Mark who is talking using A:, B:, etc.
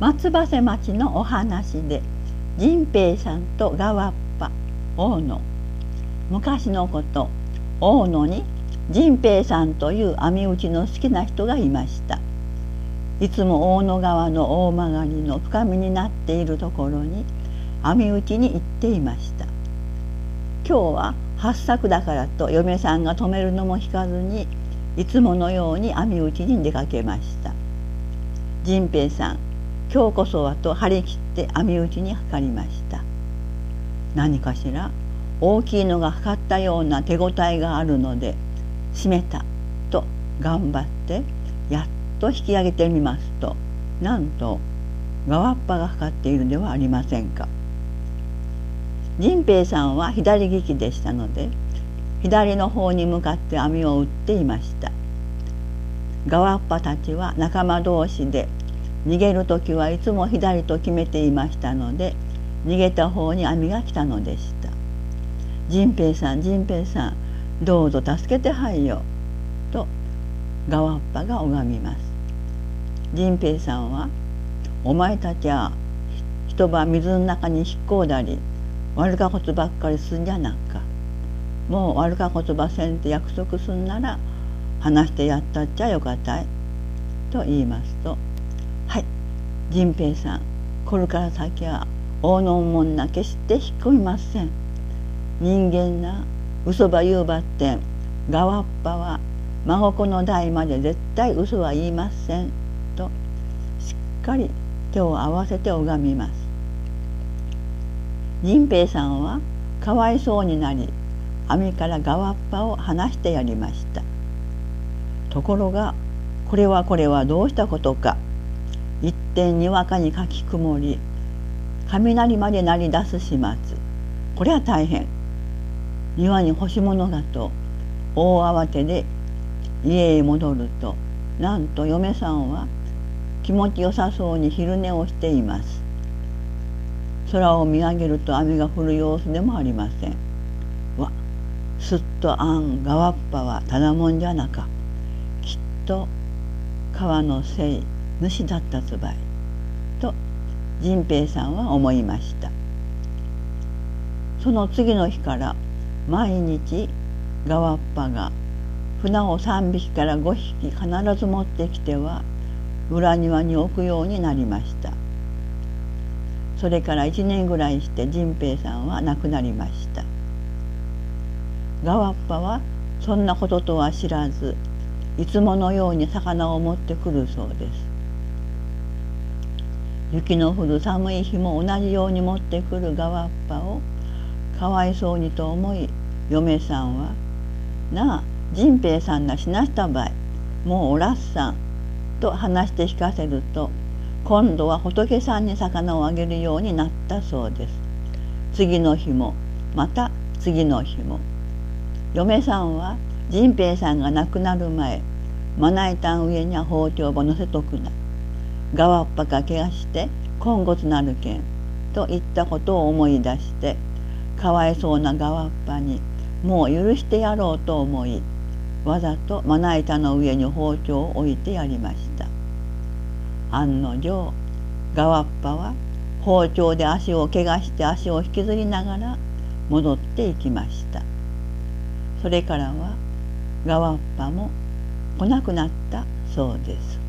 A: 松葉瀬町のお話で仁平さんと川っぱ大野。昔のこと大野に仁平さんという網打ちの好きな人がいました。いつも大野川の大曲りの深みになっているところに網打ちに行っていました。今日は八作だからと嫁さんが止めるのも引かずにいつものように網打ちに出かけました。仁平さん今日こそはと張り切って網打ちにかかりました。何かしら大きいのがかかったような手応えがあるので閉めたと頑張ってやっと引き上げてみますとなんと側っぱがかかっているではありませんか。仁平さんは左利きでしたので左の方に向かって網を打っていました。側っぱたちは仲間同士で逃げる時はいつも左と決めていましたので逃げた方に網が来たのでした。仁平さん仁平さんどうぞ助けてはいよと側っぱが拝みます。仁平さんはお前たちは一晩水の中に引っ込んだり悪かことばっかりすんじゃなか。もう悪かことばせんって約束すんなら話してやったっちゃよかたいと言いますとはい。仁平さん。これから先は大のもんな決して引っ込みません。人間な嘘ば言うばってん。側っぱは孫子の代まで絶対嘘は言いません。としっかり手を合わせて拝みます。仁平さんはかわいそうになり網から側っぱを離してやりました。ところがこれはこれはどうしたことか。一点にわかにかき曇り雷まで鳴り出す始末。これは大変。庭に干し物がと大慌てで家へ戻るとなんと嫁さんは気持ちよさそうに昼寝をしています。空を見上げると雨が降る様子でもありません。わすっとあんがわっぱはただもんじゃなか。きっと川のせい主だったつばい。と仁平さんは思いました。その次の日から毎日ガワッパが船を3匹から5匹必ず持ってきては裏庭に置くようになりました。それから1年ぐらいして仁平さんは亡くなりました。ガワッパはそんなこととは知らずいつものように魚を持ってくるそうです。雪の降る寒い日も同じように持ってくるガワッパをかわいそうにと思い嫁さんは「なあ仁平さんが死なした場合もうおらっさん」と話して聞かせると今度は仏さんに魚をあげるようになったそうです。次の日もまた次の日も嫁さんは仁平さんが亡くなる前まな板上には包丁を乗せとくながわっぱかけがして今月なるけんと言ったことを思い出してかわいそうながわっぱにもう許してやろうと思いわざとまな板の上に包丁を置いてやりました。案の定がわっぱは包丁で足を怪我して足を引きずりながら戻っていきました。それからはがわっぱも来なくなったそうです。